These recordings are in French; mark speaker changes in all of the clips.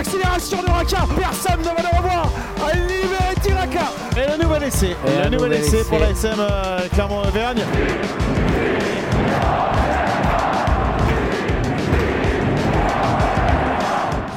Speaker 1: l'accélération de Raka. Personne ne va le revoir. Liberty Raka.
Speaker 2: Et le nouvel essai. Et le nouvel essai pour la SM euh, Clermont-Auvergne.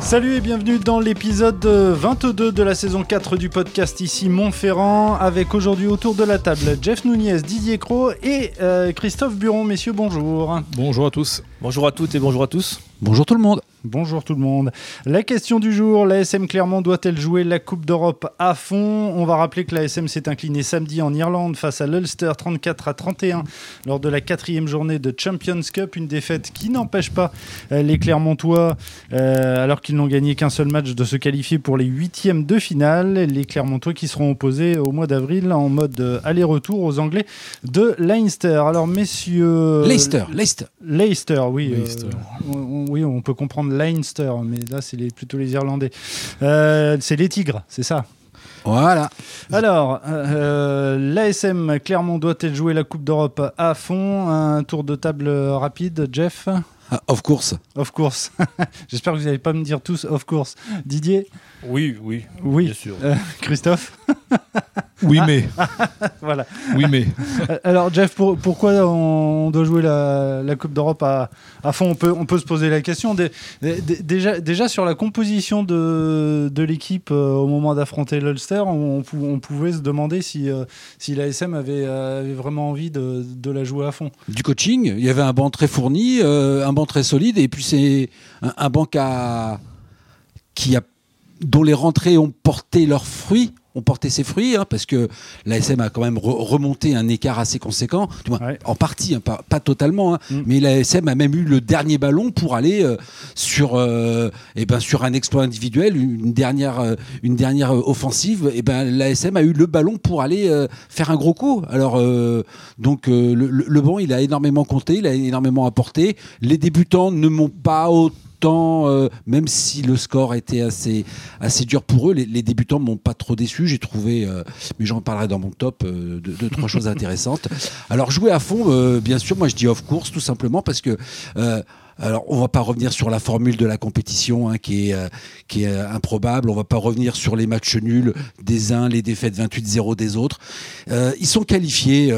Speaker 3: Salut et bienvenue dans l'épisode 22 de la saison 4 du podcast ici Montferrand avec aujourd'hui autour de la table Jeff Nouniez, Didier Cro et euh, Christophe Buron. Messieurs, bonjour.
Speaker 4: Bonjour à tous.
Speaker 5: Bonjour à toutes et bonjour à tous.
Speaker 6: Bonjour tout le monde.
Speaker 3: Bonjour tout le monde. La question du jour, l'ASM Clermont doit-elle jouer la Coupe d'Europe à fond? On va rappeler que l'ASM s'est incliné samedi en Irlande face à l'Ulster 34 à 31 lors de la quatrième journée de Champions Cup, une défaite qui n'empêche pas euh, les Clermontois, euh, alors qu'ils n'ont gagné qu'un seul match, de se qualifier pour les huitièmes de finale. Les Clermontois qui seront opposés au mois d'avril en mode euh, aller-retour aux Anglais de Leinster. Alors messieurs...
Speaker 6: Leicester, Leicester.
Speaker 3: Leicester, oui.
Speaker 4: Leicester.
Speaker 3: on- oui, on peut comprendre Leinster, mais là, c'est les- plutôt les Irlandais. Euh, c'est les Tigres, c'est ça?
Speaker 6: Voilà.
Speaker 3: Alors, euh, l'ASM Clermont doit-elle jouer la Coupe d'Europe à fond? Un tour de table rapide, Jeff?
Speaker 6: Ah, of course.
Speaker 3: Of course. J'espère que vous n'allez pas me dire tous of course. Didier?
Speaker 5: Oui, oui,
Speaker 3: Oui.
Speaker 5: bien sûr.
Speaker 3: Euh, Christophe?
Speaker 4: Oui, mais.
Speaker 3: Voilà.
Speaker 4: Oui, mais.
Speaker 3: Alors, Jeff, pour- pourquoi on doit jouer la, la Coupe d'Europe à, à fond on peut, on peut se poser la question. Dé- dé- dé- déjà, déjà, sur la composition de, de l'équipe euh, au moment d'affronter l'Ulster, on, on pou- on pouvait se demander si, euh, si l'ASM avait, euh, avait vraiment envie de, de la jouer à fond.
Speaker 6: Du coaching, il y avait un banc très fourni, euh, un banc très solide, et puis c'est un, un banc qui a, dont les rentrées ont porté leurs fruits, ont porté ses fruits, hein, parce que l'ASM a quand même re- remonté un écart assez conséquent,
Speaker 3: Ouais.
Speaker 6: en partie, hein, pas, pas totalement, hein,
Speaker 3: Mm.
Speaker 6: mais l'ASM a même eu le dernier ballon pour aller euh, sur, euh, eh ben, sur un exploit individuel, une dernière, euh, une dernière euh, offensive, et ben, l'ASM a eu le ballon pour aller faire un gros coup. Alors, donc, le, le- le banc, il a énormément compté, il a énormément apporté. Les débutants ne m'ont pas autant, euh, même si le score était assez, assez dur pour eux, les, les débutants m'ont pas trop déçu. J'ai trouvé, euh, mais j'en parlerai dans mon top, euh, de, de trois choses intéressantes. Alors, jouer à fond, bien sûr, moi je dis off course tout simplement parce que. Alors, on va pas revenir sur la formule de la compétition hein, qui est, euh, euh, improbable. On va pas revenir sur les matchs nuls des uns, les défaites 28-0 des autres. Euh, ils sont qualifiés.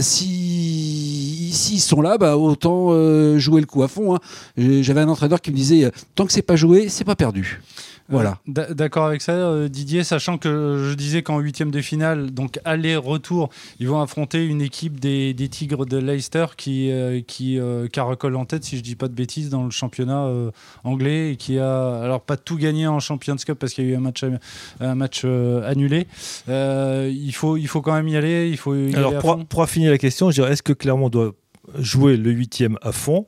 Speaker 6: Si s'ils sont là, bah, autant jouer le coup à fond. hein. J'avais un entraîneur qui me disait tant que c'est pas joué, c'est pas perdu. Voilà.
Speaker 3: Euh, d'a- D'accord avec ça, euh, Didier, sachant que je disais qu'en huitième de finale, donc aller-retour, ils vont affronter une équipe des, des Tigres de Leicester qui, euh, qui euh, caracole en tête, si je dis pas de bêtises, dans le championnat euh, anglais et qui a, alors pas tout gagné en Champions Cup parce qu'il y a eu un match, un match euh, annulé. Euh, il, faut, il faut quand même y aller, il faut y
Speaker 5: Alors,
Speaker 3: aller
Speaker 5: pour, pour affiner la question, je dirais est-ce que Clermont doit jouer le huitième à fond?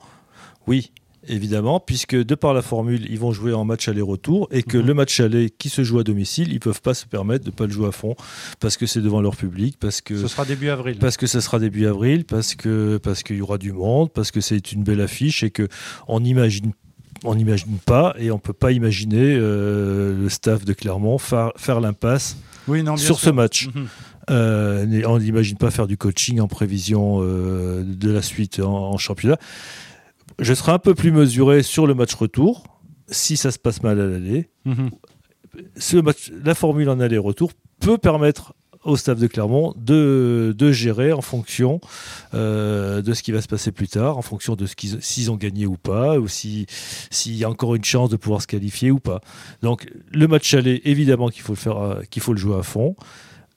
Speaker 5: Oui, évidemment, puisque de par la formule, ils vont jouer en match aller-retour et que
Speaker 3: Mhm.
Speaker 5: le match aller qui se joue à domicile, ils peuvent pas se permettre de pas le jouer à fond parce que c'est devant leur public, parce que
Speaker 3: Ce sera début avril.
Speaker 5: parce que ce sera début avril, parce que parce qu'il y aura du monde, parce que c'est une belle affiche et que on imagine on n'imagine pas et on peut pas imaginer euh, le staff de Clermont faire, faire l'impasse
Speaker 3: Oui,
Speaker 5: sur
Speaker 3: sûr.
Speaker 5: ce match.
Speaker 3: Mhm.
Speaker 5: Euh, on n'imagine pas faire du coaching en prévision euh, de la suite en, en championnat. Je serai un peu plus mesuré sur le match retour. Si ça se passe mal à l'aller,
Speaker 3: Mhm.
Speaker 5: ce match, la formule en aller-retour peut permettre au staff de Clermont de, de gérer en fonction euh, de ce qui va se passer plus tard, en fonction de ce qu'ils s'ils ont gagné ou pas, ou si- s'il y a encore une chance de pouvoir se qualifier ou pas. Donc le match aller, évidemment qu'il faut le faire, euh, qu'il faut le jouer à fond.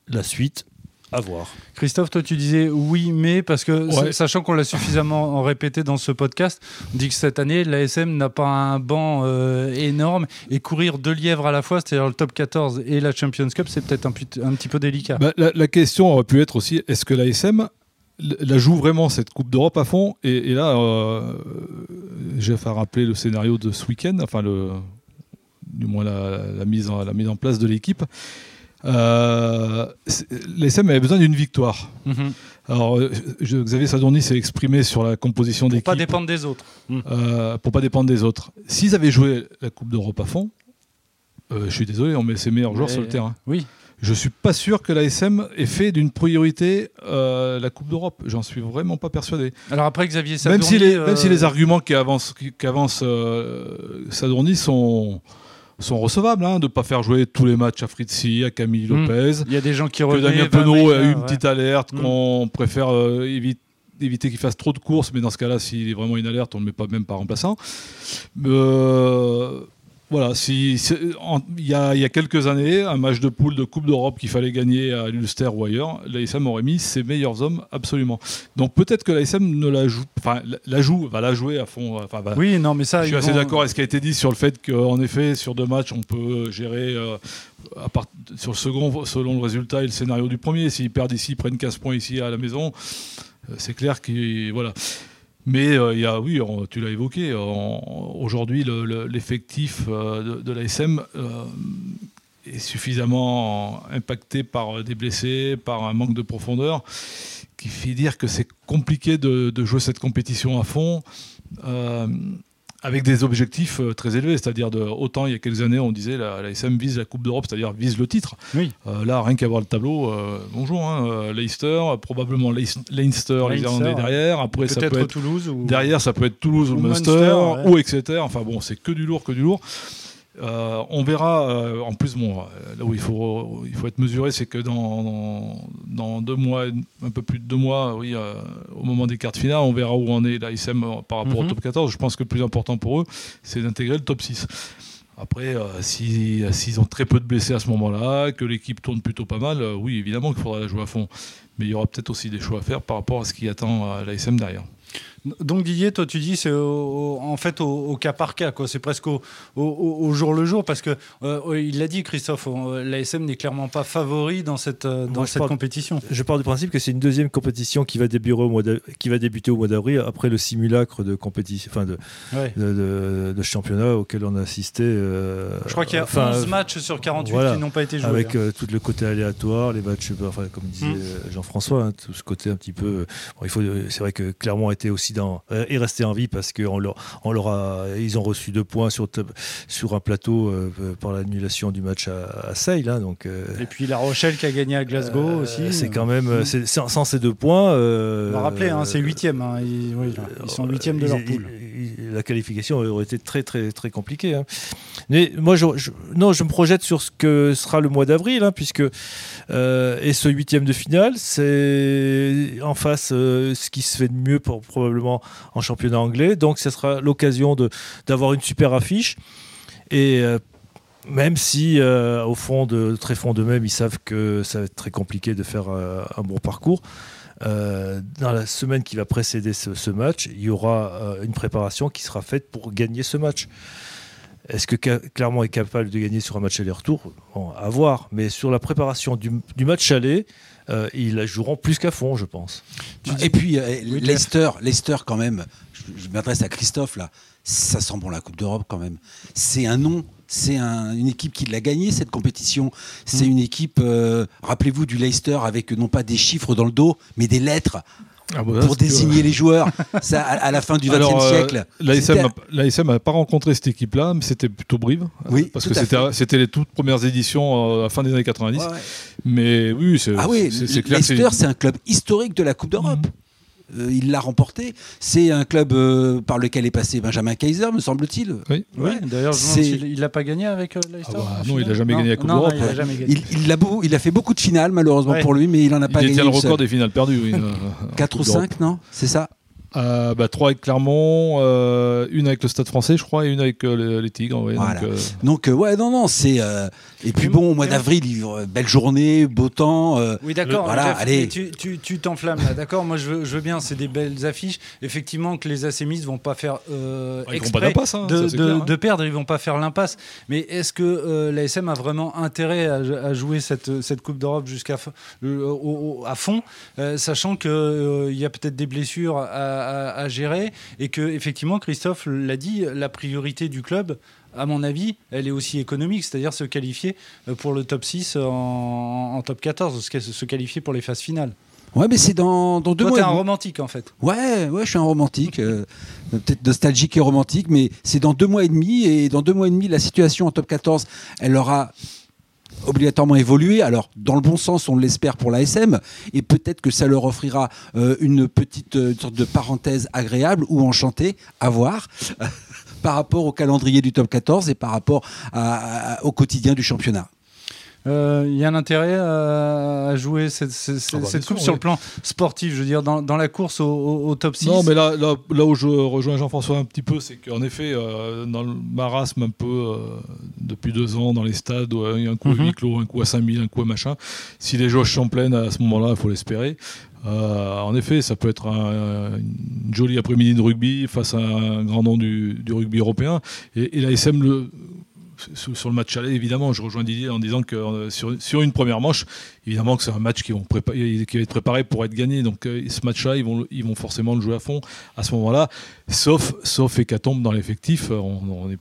Speaker 5: La suite, à voir.
Speaker 3: Christophe, toi tu disais oui, mais parce que
Speaker 4: Ouais.
Speaker 3: sachant qu'on l'a suffisamment répété dans ce podcast, on dit que cette année l'ASM n'a pas un banc euh, énorme et courir deux lièvres à la fois, c'est-à-dire le top 14 et la Champions Cup, c'est peut-être un, petit peu délicat.
Speaker 4: Bah, la, la question aurait pu être aussi est-ce que l'ASM la joue vraiment cette Coupe d'Europe à fond? Et, et là, euh, Jeff a rappelé le scénario de ce week-end, enfin, le, du moins la, la mise, en, la mise en place de l'équipe. Euh, L'ASM avait besoin d'une victoire.
Speaker 3: Mhm.
Speaker 4: Alors, euh, je- Xavier Sadorni s'est exprimé sur la composition
Speaker 3: Pour
Speaker 4: d'équipe
Speaker 3: pas dépendre des autres.
Speaker 4: euh, pour pas dépendre des autres. S'ils avaient joué la Coupe d'Europe à fond, euh, je suis désolé, on met ses meilleurs joueurs
Speaker 3: Mais-
Speaker 4: sur le terrain.
Speaker 3: Oui.
Speaker 4: Je suis pas sûr que l'ASM ait fait d'une priorité euh, la Coupe d'Europe. J'en suis vraiment pas persuadé.
Speaker 3: Alors après Xavier
Speaker 4: Même
Speaker 3: Sadourny,
Speaker 4: si, les, même si les arguments qu'avance, Sadourny sont, sont recevables, hein, de ne pas faire jouer tous les matchs à Fritzi, à Camille
Speaker 3: Mm.
Speaker 4: Lopez.
Speaker 3: Il y a des gens qui
Speaker 4: Que
Speaker 3: revenaient.
Speaker 4: Damien Penaud a
Speaker 3: Weyden,
Speaker 4: eu une
Speaker 3: ouais.
Speaker 4: petite alerte
Speaker 3: Mm.
Speaker 4: qu'on préfère euh, éviter éviter qu'il fasse trop de courses, mais dans ce cas-là, s'il est vraiment une alerte, on ne le met pas même pas remplaçant. Euh, voilà, si, il y, a, il y a quelques années, un match de poule de Coupe d'Europe qu'il fallait gagner à l'Ulster ou ailleurs, l'ASM aurait mis ses meilleurs hommes absolument. Donc peut-être que l'ASM ne la joue, enfin la- joue, va la jouer à fond. Enfin, va-
Speaker 3: Oui, non, mais ça.
Speaker 4: je suis assez
Speaker 3: vont-
Speaker 4: d'accord avec ce qui a été dit sur le fait qu'en effet, sur deux matchs, on peut gérer euh, à part- sur le second selon le résultat et le scénario du premier. S'ils perdent ici, ils prennent 15 points ici à la maison, euh, c'est clair qu'il. Voilà. Mais euh, il y a, oui, tu l'as évoqué, en- aujourd'hui, le- le- l'effectif euh, de, de l'ASM euh, est suffisamment impacté par des blessés, par un manque de profondeur, qui fait dire que c'est compliqué de, jouer cette compétition à fond. euh, avec des objectifs euh, très élevés, c'est-à-dire de, autant il y a quelques années on disait la, la SM vise la Coupe d'Europe, c'est-à-dire vise le titre.
Speaker 3: Oui.
Speaker 4: Euh, là, rien qu'à voir le tableau, euh, bonjour, hein, Leicester, probablement Leis- Leinster, les Irlandais derrière. Après, ça peut être
Speaker 3: Toulouse ou.
Speaker 4: Derrière, ça peut être Toulouse ou,
Speaker 3: Ou
Speaker 4: Munster,
Speaker 3: Munster, ouais.
Speaker 4: ou Exeter. Enfin bon, c'est que du lourd, que du lourd. Euh, on verra. euh, en plus, bon, euh, là où il faut, il faut être mesuré, c'est que dans, dans, dans deux mois, un peu plus de deux mois, oui, euh, au moment des cartes finales, on verra où en est l'ASM par rapport
Speaker 3: Mhm.
Speaker 4: au top 14. Je pense que le plus important pour eux, c'est d'intégrer le top 6. Après, euh, si- s'ils ont très peu de blessés à ce moment-là, que l'équipe tourne plutôt pas mal, oui, évidemment qu'il faudra la jouer à fond. Mais il y aura peut-être aussi des choix à faire par rapport à ce qui attend l'ASM derrière.
Speaker 3: Donc Didier, toi tu dis c'est en fait au, au cas par cas, quoi. C'est presque au, au- au- au jour le jour parce que euh, il l'a dit Christophe, euh, l'ASM n'est clairement pas favori dans cette euh, dans
Speaker 5: Moi, je
Speaker 3: cette compétition.
Speaker 5: Je pars du principe que c'est une deuxième compétition qui va débuter au mois d'a- qui va débuter au mois d'avril après le simulacre de compétition, enfin de,
Speaker 3: Ouais.
Speaker 5: de, de- de championnat auquel on a assisté. euh,
Speaker 3: Je crois qu'il y a
Speaker 5: enfin,
Speaker 3: 11 matchs sur 48
Speaker 5: voilà.
Speaker 3: qui n'ont pas été joués.
Speaker 5: avec
Speaker 3: hein.
Speaker 5: euh, tout le côté aléatoire, les matchs, enfin, comme disait
Speaker 3: Mm.
Speaker 5: euh, Jean-François, hein, tout ce côté un petit peu. bon, il faut, c'est vrai que Clermont était aussi dans euh, est resté en vie parce qu'on leur, on leur a, ils ont reçu deux points sur sur un plateau euh, par l'annulation du match à, à hein, donc. euh,
Speaker 3: Et puis La Rochelle qui a gagné à Glasgow aussi.
Speaker 5: C'est quand même, sans, sans ces deux points.
Speaker 3: On va rappeler, hein, c'est huitième. hein, ils, oui, ils sont huitièmes de leur poule.
Speaker 5: ils- la qualification aurait été très très très compliquée. hein. Mais moi, je, non, je me projette sur ce que sera le mois d'avril, hein, puisque euh, et ce huitième de finale, c'est en face euh, ce qui se fait de mieux pour, probablement en championnat anglais. Donc, ce sera l'occasion de d'avoir une super affiche et euh, même si, euh, au fond, de très fond d'eux-mêmes, ils savent que ça va être très compliqué de faire un bon parcours, euh, dans la semaine qui va précéder ce, ce match, il y aura euh, une préparation qui sera faite pour gagner ce match. Est-ce que Clermont est capable de gagner sur un match aller-retour? Bon, À voir. Mais sur la préparation du, du match aller, euh, ils la joueront plus qu'à fond, je pense.
Speaker 6: Et puis, euh,
Speaker 3: Oui,
Speaker 6: Leicester, Leicester, quand même, je, je m'adresse à Christophe là, ça sent bon la Coupe d'Europe quand même. C'est un nom, c'est un- une équipe qui l'a gagné cette compétition. C'est
Speaker 3: Mm.
Speaker 6: une équipe, euh, rappelez-vous du Leicester avec non pas des chiffres dans le dos, mais des lettres
Speaker 4: Ah, bah,
Speaker 6: pour
Speaker 4: que-
Speaker 6: désigner les joueurs. Ça, à, à la fin du XXe
Speaker 4: euh,
Speaker 6: siècle.
Speaker 4: L'ASM n'a pas rencontré cette équipe-là, mais c'était plutôt Brive.
Speaker 6: Oui,
Speaker 4: parce que c'était les toutes premières éditions euh, à la fin des années 90.
Speaker 6: Ouais, ouais.
Speaker 4: Mais oui, c'est
Speaker 6: Ah oui,
Speaker 4: clair.
Speaker 6: Leicester, c'est un club historique de la Coupe d'Europe.
Speaker 4: Mhm.
Speaker 6: Euh, il l'a remporté. C'est un club euh, par lequel est passé Benjamin Kaiser, me semble-t-il.
Speaker 4: Oui.
Speaker 3: D'ailleurs, il n'a pas gagné avec euh, Leicester
Speaker 4: Ah bah, non, il a jamais gagné la Coupe d'Europe.
Speaker 3: il.
Speaker 6: Il, il a beau- il a fait beaucoup de finales, malheureusement
Speaker 3: Ouais.
Speaker 6: pour lui, mais il en a
Speaker 4: Il
Speaker 6: pas gagné.
Speaker 4: détient le record des finales perdues. Oui, euh, en
Speaker 6: 4 ou
Speaker 4: Coupe d'Europe.
Speaker 6: 5, non? C'est ça?
Speaker 4: Euh, bah, Trois avec Clermont, euh, une avec le Stade français, je crois, et une avec euh, les, les Tigres. ouais,
Speaker 6: Voilà.
Speaker 4: donc, euh,
Speaker 6: Donc, euh, ouais, non, non, c'est. euh, Et puis bon, au mois d'avril, il- belle journée, beau temps. euh,
Speaker 3: Oui, d'accord.
Speaker 6: Voilà,
Speaker 3: Jeff,
Speaker 6: allez.
Speaker 3: Tu t'enflammes là, d'accord Moi, je veux, je veux bien, c'est des belles affiches. Effectivement, que les ACMistes vont pas faire euh,
Speaker 4: pas
Speaker 3: exprès
Speaker 4: d'impasse, hein,
Speaker 3: de, de-
Speaker 4: clair, hein.
Speaker 3: de perdre, ils vont pas faire l'impasse. Mais est-ce que euh, l'ASM a vraiment intérêt à, à jouer cette, cette Coupe d'Europe jusqu'à à fond, euh, sachant qu'il il y a peut-être des blessures à, à- à gérer et que effectivement, Christophe l'a dit, la priorité du club. À mon avis, elle est aussi économique, c'est-à-dire se qualifier euh, pour le top 6 en, en top 14, se- qualifier pour les phases finales.
Speaker 6: Ouais, mais c'est dans, dans deux
Speaker 3: Toi,
Speaker 6: mois.
Speaker 3: t'es un romantique en fait.
Speaker 6: Ouais, ouais, je suis un romantique, euh, peut-être nostalgique et romantique, mais c'est dans deux mois et demi. Et dans deux mois et demi, la situation en top 14, elle aura obligatoirement évolué. Alors, dans le bon sens, on l'espère pour l'ASM, et peut-être que ça leur offrira euh, une petite euh, sorte de parenthèse agréable ou enchantée à voir. par rapport au calendrier du top 14 et par rapport au quotidien du championnat.
Speaker 3: Euh, il y a un intérêt à, jouer cette, ah bah, coupe sur le plan sportif, je veux dire, dans, la course au, top 6
Speaker 4: Non, mais là, là, où je rejoins Jean-François un petit peu, c'est qu'en effet, euh, dans le marasme un peu euh, depuis deux ans, dans les stades, il y a un coup à mhm. huis clos, un coup à 5000, un coup à machin, si les jauges sont pleines à ce moment-là, il faut l'espérer. en effet, ça peut être un, une jolie après-midi de rugby face à un grand nom du, rugby européen. Et, et la SM le, sur, le match aller, évidemment, je rejoins Didier en disant que euh, sur, une première manche, évidemment que c'est un match qui, vont qui va être préparé pour être gagné. Donc euh, ce match-là, ils vont, ils vont forcément le jouer à fond à ce moment-là, sauf, sauf hécatombe dans l'effectif. On, est,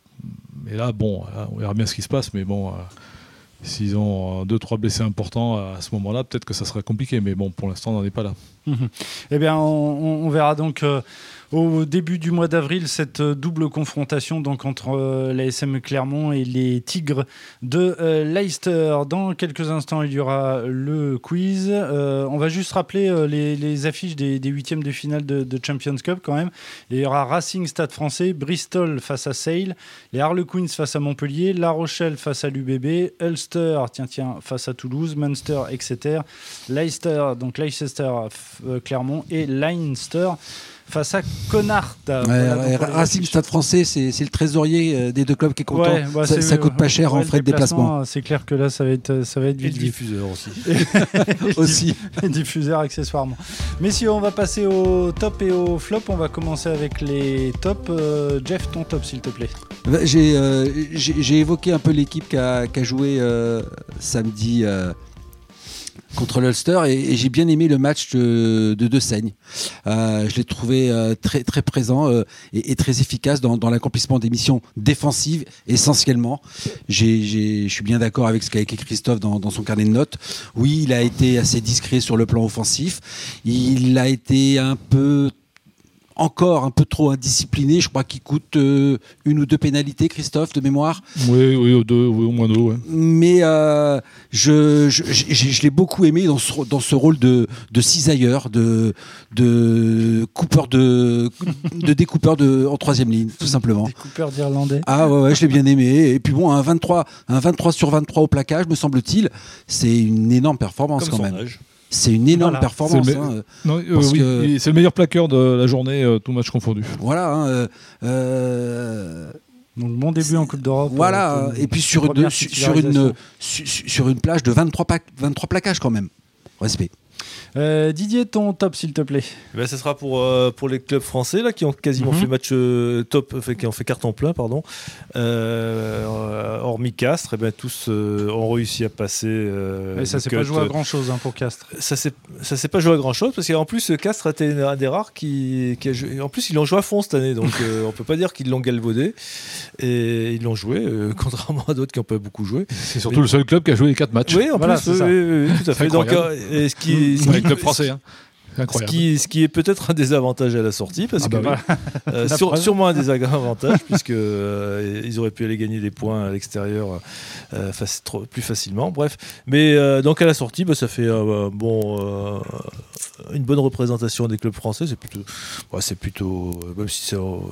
Speaker 4: mais là, bon, on verra bien ce qui se passe, mais bon. Euh, s'ils ont deux trois blessés importants à ce moment-là, peut-être que ça sera compliqué. Mais bon, pour l'instant, on n'en est pas là.
Speaker 3: eh bien, on, verra donc au début du mois d'avril cette euh, double confrontation donc entre euh, l'ASM Clermont et les Tigres de euh, Leicester. Dans quelques instants, il y aura le quiz. on va juste rappeler les, affiches des, huitièmes de finale de, Champions Cup quand même. il y aura Racing Stade français, Bristol face à Sale, les Harlequins face à Montpellier, La Rochelle face à l'UBB, Ulster tiens tiens face à Toulouse, Munster Exeter, Leicester donc Leicester Clermont et Leinster face à Connard.
Speaker 6: Racing Stade français, c'est le trésorier euh, des deux clubs qui est content. Bah, ça, coûte pas cher en frais de déplacement.
Speaker 3: C'est clair que là, ça va être, ça va être
Speaker 5: vite. Et le diffuseur aussi.
Speaker 6: aussi.
Speaker 3: Et diffuseur accessoirement. Mais si on va passer au top et au flop, on va commencer avec les tops. Euh, Jeff, ton top, s'il te plaît.
Speaker 6: Bah, euh, j'ai évoqué un peu l'équipe qui a, joué samedi contre l'Ulster et, j'ai bien aimé le match de De, Seigne. Euh, je l'ai trouvé euh, très, très présent euh, et, très efficace dans, l'accomplissement des missions défensives essentiellement. Je suis bien d'accord avec ce qu'a écrit Christophe dans, dans, son carnet de notes. Oui, il a été assez discret sur le plan offensif. Il a été un peu encore un peu trop indiscipliné. Je crois qu'il coûte euh, une ou deux pénalités, Christophe, de mémoire.
Speaker 4: Oui, oui, au, deux, au moins deux.
Speaker 6: Mais euh, je, je, l'ai beaucoup aimé dans ce, dans ce rôle de, de cisailleur, de, de coupeur de, de découpeur de, en troisième ligne, tout simplement.
Speaker 3: Découpeur d'Irlandais.
Speaker 6: Ah ouais, je l'ai bien aimé. Et puis bon, un 23, un 23 sur 23 au plaquage, me semble-t-il, c'est une énorme performance quand même. C'est une énorme performance. Hein,
Speaker 4: euh, c'est le meilleur plaqueur de la journée, euh, tout match confondu.
Speaker 6: Voilà. Hein, euh,
Speaker 3: Donc bon début en Coupe d'Europe.
Speaker 6: Voilà. et puis sur, une, sur, une, sur une plage de 23, 23 plaquages quand même. Respect.
Speaker 3: Euh, Didier, ton top, s'il te plaît.
Speaker 5: Eh ben, ce sera pour, euh, pour les clubs français là, qui ont quasiment mhm. fait match euh, top, fait, qui ont fait carton plein, pardon. hormis Castres, eh ben, tous ont réussi à passer.
Speaker 3: Et ça s'est pas joué à grand chose hein, pour Castres.
Speaker 5: Ça s'est pas joué à grand chose parce qu'en plus, Castres était un des rares qui, qui a joué. En plus, ils l'ont joué à fond cette année, donc on peut pas dire qu'ils l'ont galvaudé. Et ils l'ont joué, contrairement à d'autres qui n'ont pas beaucoup joué.
Speaker 4: C'est surtout le seul club qui a joué les 4 matchs.
Speaker 5: Oui, en plus, tout à fait. Donc, et ce qui,
Speaker 4: ce qui français. Hein.
Speaker 5: Ce qui, ce qui, est peut-être un désavantage à la sortie, parce ah que bah euh, sûrement un désavantage, puisque euh, ils auraient pu aller gagner des points à l'extérieur euh, plus facilement. Bref, mais donc à la sortie, bah, ça fait bon une bonne représentation des clubs français. C'est plutôt, c'est plutôt, même si on,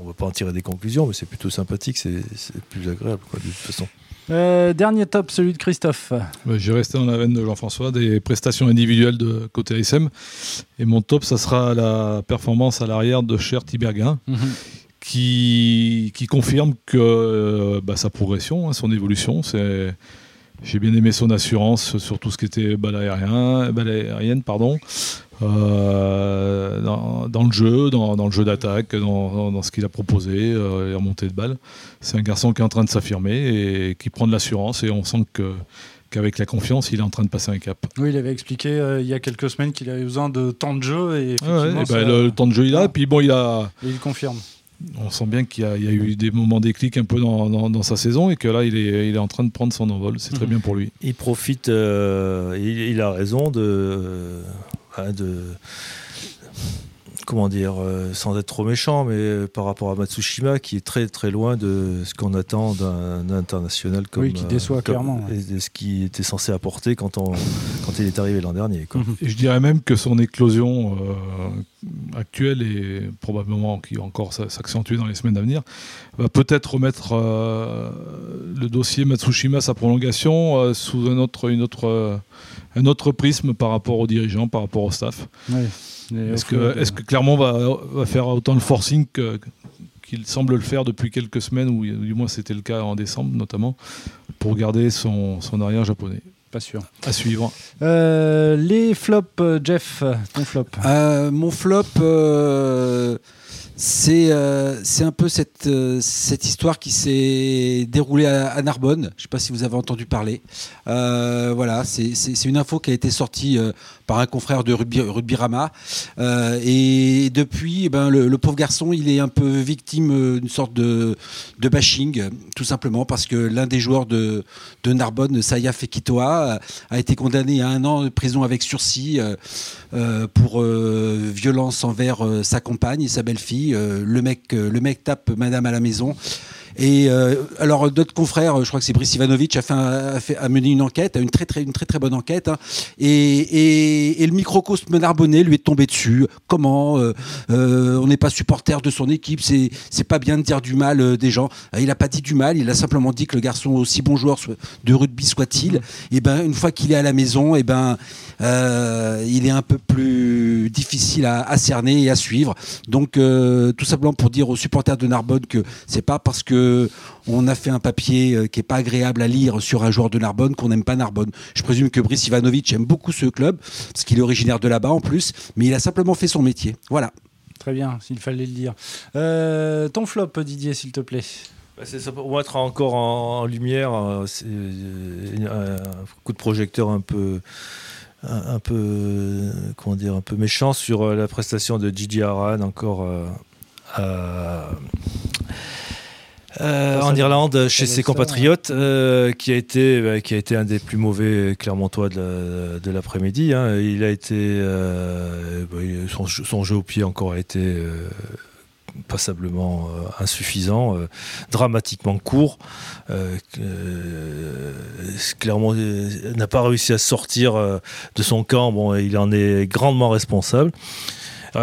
Speaker 5: ne va pas en tirer des conclusions, mais c'est plutôt sympathique, c'est plus agréable quoi, de toute façon.
Speaker 3: Euh, dernier top, celui de Christophe.
Speaker 4: J'ai resté dans la veine de Jean-François, des prestations individuelles de côté ASM. Et mon top, ça sera la performance à l'arrière de Cher Tiberguin, mhm. qui, qui, confirme que euh, bah, sa progression, hein, son évolution, c'est. J'ai bien aimé son assurance sur tout ce qui était balle, aérien, balle aérienne. Pardon. Euh, dans, le jeu, dans, le jeu d'attaque, dans, ce qu'il a proposé, euh, les remontées de balles. C'est un garçon qui est en train de s'affirmer et qui prend de l'assurance et on sent que qu'avec la confiance, il est en train de passer un cap.
Speaker 3: Oui, il avait expliqué euh, il y a quelques semaines qu'il avait besoin de temps de jeu et,
Speaker 4: ben, le, temps de jeu il a, et puis bon, il a.
Speaker 3: il confirme.
Speaker 4: On sent bien qu'il y, a eu des moments déclics un peu dans, sa saison et que là, il est, il est en train de prendre son envol. C'est très mhm. bien pour lui.
Speaker 5: Il profite, il, a raison de, de comment dire, euh, sans être trop méchant, mais euh, par rapport à Matsushima, qui est très très loin de ce qu'on attend d'un international comme.
Speaker 3: Oui, qui déçoit
Speaker 5: euh,
Speaker 3: clairement.
Speaker 5: Et de ce qui était censé apporter quand, on, quand il est arrivé l'an dernier.
Speaker 4: Mhm. Et je dirais même que son éclosion actuel et probablement qui va encore s'accentuer dans les semaines à venir, va peut-être remettre le dossier Matsushima, sa prolongation, sous un autre, une autre, un autre prisme par rapport aux dirigeants, par rapport au staff. Est-ce que, est que, Clermont va, va, faire autant de forcing qu'il semble le faire depuis quelques semaines, ou du moins c'était le cas en décembre notamment, pour garder son, son arrière japonais?
Speaker 3: Pas sûr.
Speaker 4: À suivre.
Speaker 3: Euh, les flops, euh, Jeff, ton flop
Speaker 6: euh, Mon flop, c'est c'est un peu cette, cette histoire qui s'est déroulée à, Narbonne. Je ne sais pas si vous avez entendu parler. voilà, c'est une info qui a été sortie par un confrère de Rugby, Rama. Euh, et depuis, eh ben, le, pauvre garçon, il est un peu victime euh, d'une sorte de, bashing, tout simplement parce que l'un des joueurs de, Narbonne, Saya Fekitoa, a été condamné à un an de prison avec sursis euh, pour violence envers sa compagne et sa belle-fille. le, mec, le mec tape madame à la maison. Et euh, alors d'autres confrères, je crois que c'est Brice Ivanovic, a, fait, a, mené une enquête, une très très une très très bonne enquête. Hein. et, et, le microcosme narbonnais lui est tombé dessus. Comment euh, euh, on n'est pas supporter de son équipe, c'est pas bien de dire du mal des gens. Il n'a pas dit du mal, il a simplement dit que le garçon aussi bon joueur de rugby soit-il, mmh. et ben une fois qu'il est à la maison, et ben il est un peu plus difficile à, à cerner et à suivre. Donc tout simplement pour dire aux supporters de Narbonne que c'est pas parce que on a fait un papier euh, qui est pas agréable à lire sur un joueur de Narbonne qu'on n'aime pas Narbonne. Je présume que Brice Ivanovic aime beaucoup ce club parce qu'il est originaire de là-bas en plus, mais il a simplement fait son métier. Voilà.
Speaker 3: Très bien, s'il fallait le dire. Euh, ton flop, Didier, s'il te plaît.
Speaker 5: Bah, c'est ça pour mettre encore en, lumière euh, un coup de projecteur un peu un, peu comment dire un peu méchant sur la prestation de Gigi Aran encore à euh, en Irlande, chez ses compatriotes, euh, qui, a été, bah, qui a été un des plus mauvais Clermontois de l'après-midi. Hein. Il a été. Euh, bah, son, jeu au pied encore a été passablement insuffisant, dramatiquement court. Clermont n'a pas réussi à sortir de son camp. Bon, il en est grandement responsable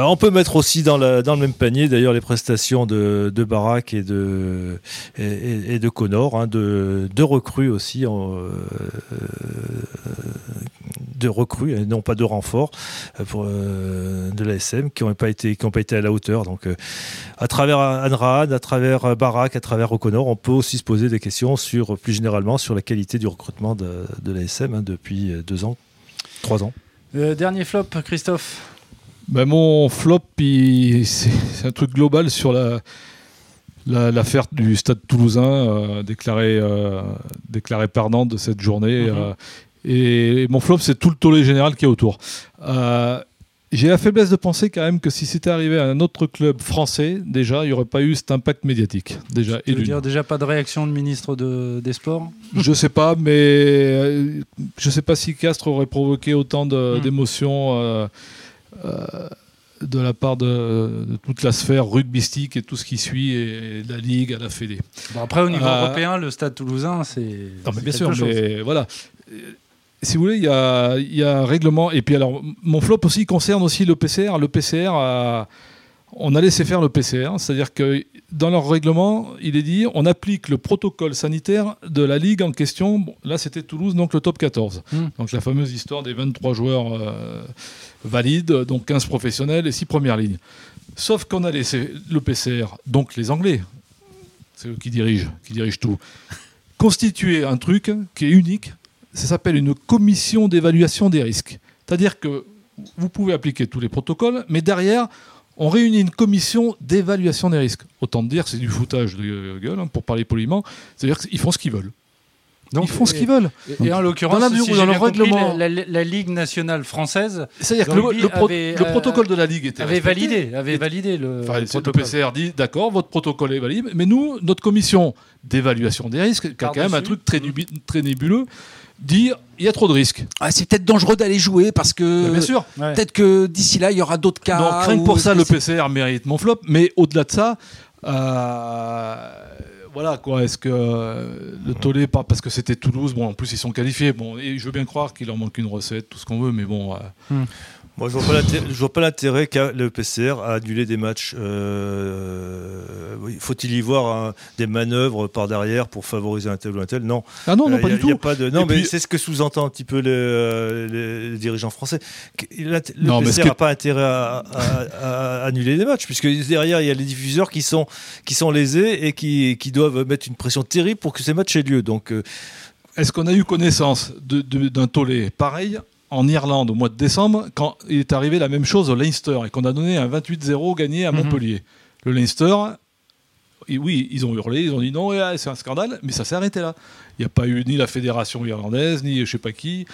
Speaker 5: on peut mettre aussi dans, le même panier d'ailleurs les prestations de, Barak et de, et, de Connor, hein, de, recrues aussi, euh, de recrues, et non pas de renforts euh, euh, de l'ASM qui n'ont pas, été, pas été à la hauteur. Donc à travers Anrad, à travers Barak, à travers O'Connor, on peut aussi se poser des questions sur plus généralement sur la qualité du recrutement de, de l'ASM hein, depuis deux ans, trois ans.
Speaker 3: dernier flop, Christophe
Speaker 4: ben, Mon flop, c'est un truc global sur la l'affaire du Stade Toulousain euh, déclaré, euh, déclaré perdant de cette journée. Mhm. Euh, et, mon flop, c'est tout le tollé général qui est autour. J'ai la faiblesse de penser quand même que si c'était arrivé à un autre club français, déjà, il n'y aurait pas eu cet impact médiatique. Déjà,
Speaker 3: tu veux dire déjà pas de réaction de ministre de, des Sports
Speaker 4: Je sais pas, mais je sais pas si Castres aurait provoqué autant mhm. d'émotions. Euh, de la part de, toute la sphère rugbystique et tout ce qui suit, et, la Ligue, à la Fédé.
Speaker 3: Bon, après, au niveau euh, européen, le stade toulousain, c'est.
Speaker 4: bien sûr, mais voilà. Si vous voulez, il y a, y a, un règlement. Et puis, alors, mon flop aussi concerne aussi le PCR. Le PCR a on a laissé faire le PCR, c'est-à-dire que dans leur règlement, il est dit on applique le protocole sanitaire de la ligue en question. là, c'était Toulouse, donc le top 14. Hmm. Donc la fameuse histoire des 23 joueurs euh, valides, donc 15 professionnels et 6 premières lignes. Sauf qu'on a laissé le PCR, donc les Anglais, c'est eux qui dirigent, qui dirigent tout, constituer un truc qui est unique. Ça s'appelle une commission d'évaluation des risques. C'est-à-dire que vous pouvez appliquer tous les protocoles, mais derrière, on réunit une commission d'évaluation des risques. Autant dire, c'est du foutage de gueule, hein, pour parler poliment. C'est-à-dire qu'ils font ce qu'ils veulent. Donc, ils font ce qu'ils veulent.
Speaker 3: Et, en l'occurrence, dans, si dans le règlement, la, Ligue nationale française,
Speaker 4: c'est-à-dire que le, euh, protocole de la Ligue était
Speaker 3: avait validé, avait validé le,
Speaker 4: Le PCR dit d'accord, votre protocole est valide, mais nous, notre commission d'évaluation des risques, qui a quand même un truc très, très nébuleux, dire il y a trop de risques.
Speaker 6: Ah, c'est peut-être dangereux d'aller jouer parce que
Speaker 4: bien sûr.
Speaker 6: peut-être que d'ici là il y aura d'autres cas.
Speaker 4: Donc rien que pour ça le PCR mérite mon flop, mais au-delà de ça, euh, voilà quoi. Est-ce que euh, le tollé parce que c'était Toulouse, bon en plus ils sont qualifiés, bon et je veux bien croire qu'il leur manque une recette, tout ce qu'on veut, mais bon. Euh, hmm.
Speaker 5: Moi, je vois pas l'intérêt- je vois pas l'intérêt qu'a le PCR à annuler des matchs. Euh, Faut-il y voir hein, des manœuvres par derrière pour favoriser un tel ou un tel? Non.
Speaker 4: Ah non, non,
Speaker 5: Euh,
Speaker 4: pas
Speaker 5: y a-
Speaker 4: du
Speaker 5: y a
Speaker 4: tout.
Speaker 5: pas de... Non,
Speaker 4: Et
Speaker 5: mais
Speaker 4: puis-
Speaker 5: c'est ce que sous-entend un petit peu les, euh, les- les dirigeants français. Le
Speaker 4: Non,
Speaker 5: PCR n'a pas intérêt à, à- à annuler des matchs, puisque derrière, il y a les diffuseurs qui sont, qui sont lésés et qui, qui doivent mettre une pression terrible pour que ces matchs aient lieu. Donc, euh,
Speaker 4: Est-ce qu'on a eu connaissance d'un tollé pareil en Irlande au mois de décembre quand il est arrivé la même chose au Leinster et qu'on a donné un 28-0 gagné à
Speaker 3: Mhm.
Speaker 4: Montpellier Le Leinster, et oui, ils ont hurlé, ils ont dit non, c'est un scandale, mais ça s'est arrêté là. Il n'y a pas eu ni la fédération irlandaise, ni je sais pas qui.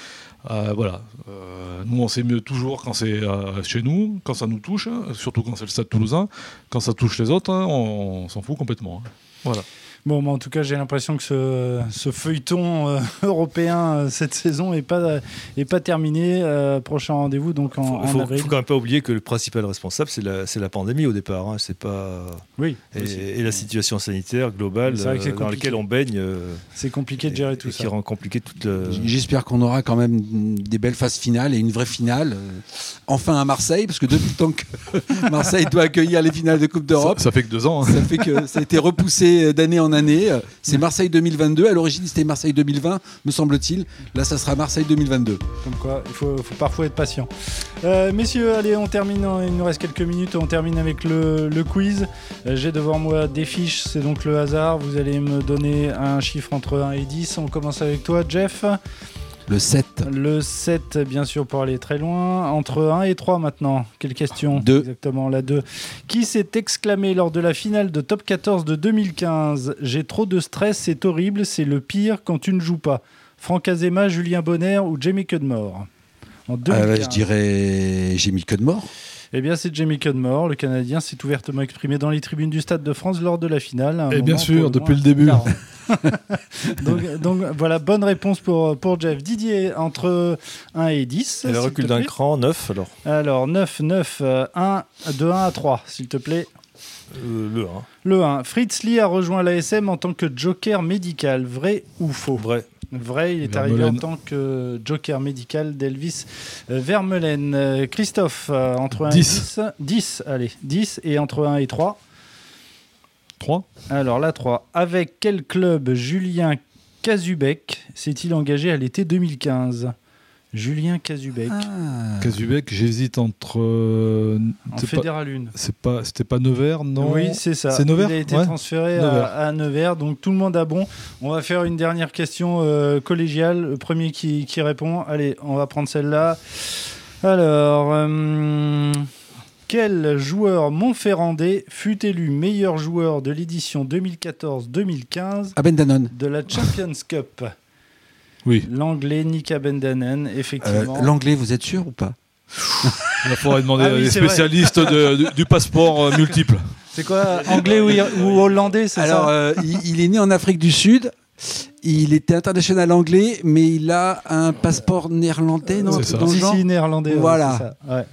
Speaker 4: Euh, voilà. Euh, nous, on sait mieux toujours quand c'est euh, chez nous, quand ça nous touche, hein, surtout quand c'est le stade toulousain. Quand ça touche les autres, hein, on, on s'en fout complètement. hein. Voilà.
Speaker 3: Bon, mais en tout cas, j'ai l'impression que ce, ce feuilleton euh, européen euh, cette saison n'est pas, est pas terminé. Euh, prochain rendez-vous donc en,
Speaker 5: faut,
Speaker 3: en
Speaker 5: faut,
Speaker 3: avril.
Speaker 5: faut quand même pas oublier que le principal responsable, c'est la, pandémie au départ. hein. C'est pas
Speaker 3: Oui,
Speaker 5: et, la situation sanitaire globale euh, dans laquelle on baigne, euh,
Speaker 3: c'est compliqué de gérer
Speaker 5: et,
Speaker 3: tout
Speaker 5: et
Speaker 3: ça.
Speaker 5: qui rend compliqué toute.
Speaker 6: J'espère qu'on aura quand même des belles phases finales et une vraie finale. Enfin à Marseille, parce que depuis le temps que Marseille doit accueillir les finales de Coupe d'Europe,
Speaker 4: Ça, ça fait que deux ans. hein.
Speaker 6: ça fait que ça a été repoussé d'année en année. C'est Marseille 2022. À l'origine, c'était Marseille 2020, me semble-t-il. Là, ça sera Marseille 2022.
Speaker 3: Comme quoi, il faut, faut parfois être patient. Euh, messieurs, allez, on termine. Il nous reste quelques minutes. On termine avec le, le quiz. Euh, J'ai devant moi des fiches. C'est donc le hasard. Vous allez me donner un chiffre entre 1 et 10. On commence avec toi, Jeff.
Speaker 6: Le 7.
Speaker 3: Le 7, bien sûr, pour aller très loin. Entre 1 et 3 maintenant. Quelle question
Speaker 6: Deux.
Speaker 3: Exactement, la 2. Qui s'est exclamé lors de la finale de Top 14 de 2015 J'ai trop de stress, c'est horrible, c'est le pire quand tu ne joues pas. Franck Azema, Julien Bonner ou Jamie Cudmore? En 2015.
Speaker 6: Ah ouais, je dirais de mort.
Speaker 3: Eh bien, c'est Jamie Cudmore. Le Canadien s'est ouvertement exprimé dans les tribunes du Stade de France lors de la finale.
Speaker 4: Et bien
Speaker 3: moment
Speaker 4: sûr, depuis le début.
Speaker 3: donc, donc, voilà, bonne réponse pour, pour Jeff. Didier, entre 1 et 10.
Speaker 5: Et le recul d'un cran, 9 alors.
Speaker 3: Alors, 9, 9, euh, 1, de 1 à 3, s'il te plaît.
Speaker 5: Euh, le 1.
Speaker 3: Le 1. Fritz Lee a rejoint l'ASM en tant que joker médical. Vrai ou faux?
Speaker 5: Vrai.
Speaker 3: Vrai, il est
Speaker 4: Vermeulen.
Speaker 3: arrivé en tant que joker médical d'Elvis euh, Vermeulen. Euh, Christophe, euh, entre 1 et 10.
Speaker 4: 10.
Speaker 3: 10, allez, 10 et entre 1 et 3.
Speaker 4: 3
Speaker 3: Alors la 3. Avec quel club Julien Kazubek s'est-il engagé à l'été 2015 Julien Kazubek,
Speaker 6: Ah.
Speaker 4: Kazubek, j'hésite entre. euh,
Speaker 3: en
Speaker 4: c'est pas-
Speaker 3: Fédéral 1.
Speaker 4: C'est pas, c'était pas Nevers, non
Speaker 3: Oui, c'est ça.
Speaker 4: C'est Nevers
Speaker 3: Il a été
Speaker 4: Ouais.
Speaker 3: transféré
Speaker 4: Nevers.
Speaker 3: À, à Nevers, donc tout le monde a bon. On va faire une dernière question euh, collégiale. Le premier qui, qui répond. Allez, on va prendre celle-là. Alors, euh, quel joueur montferrandais fut élu meilleur joueur de l'édition 2014-2015
Speaker 6: Ah ben Danone.
Speaker 3: de la Champions Cup?
Speaker 4: Oui.
Speaker 3: L'anglais Nick Abendanen,
Speaker 6: Euh,
Speaker 3: effectivement.
Speaker 6: L'anglais, vous êtes sûr ou pas?
Speaker 4: Il faudrait demander
Speaker 3: Ah oui,
Speaker 4: à des spécialistes de- du, du passeport euh, multiple.
Speaker 3: c'est quoi Anglais ou, hollandais, c'est
Speaker 6: Alors,
Speaker 3: ça?
Speaker 6: euh, il, il est né en Afrique du Sud. Il était international anglais, mais il a un passeport néerlandais, non un
Speaker 4: C'est ça.
Speaker 6: dans le
Speaker 3: Si,
Speaker 6: genre?
Speaker 3: si, néerlandais. ouais,
Speaker 6: Voilà.
Speaker 3: c'est ça, ouais.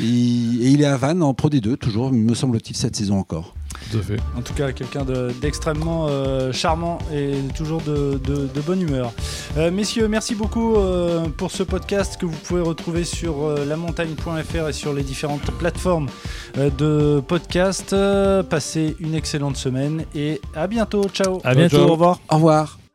Speaker 6: Il- Et il est à Vannes en Pro D2, toujours, me semble-t-il, cette saison encore.
Speaker 4: Tout à fait.
Speaker 3: En tout cas, quelqu'un de- d'extrêmement euh, charmant et toujours de, de- de bonne humeur. Euh, messieurs, merci beaucoup euh, pour ce podcast que vous pouvez retrouver sur euh, lamontagne.fr et sur les différentes plateformes euh, de podcast. Passez une excellente semaine et à bientôt. Ciao.
Speaker 5: À bientôt,
Speaker 4: ciao.
Speaker 5: au revoir.
Speaker 6: Au revoir.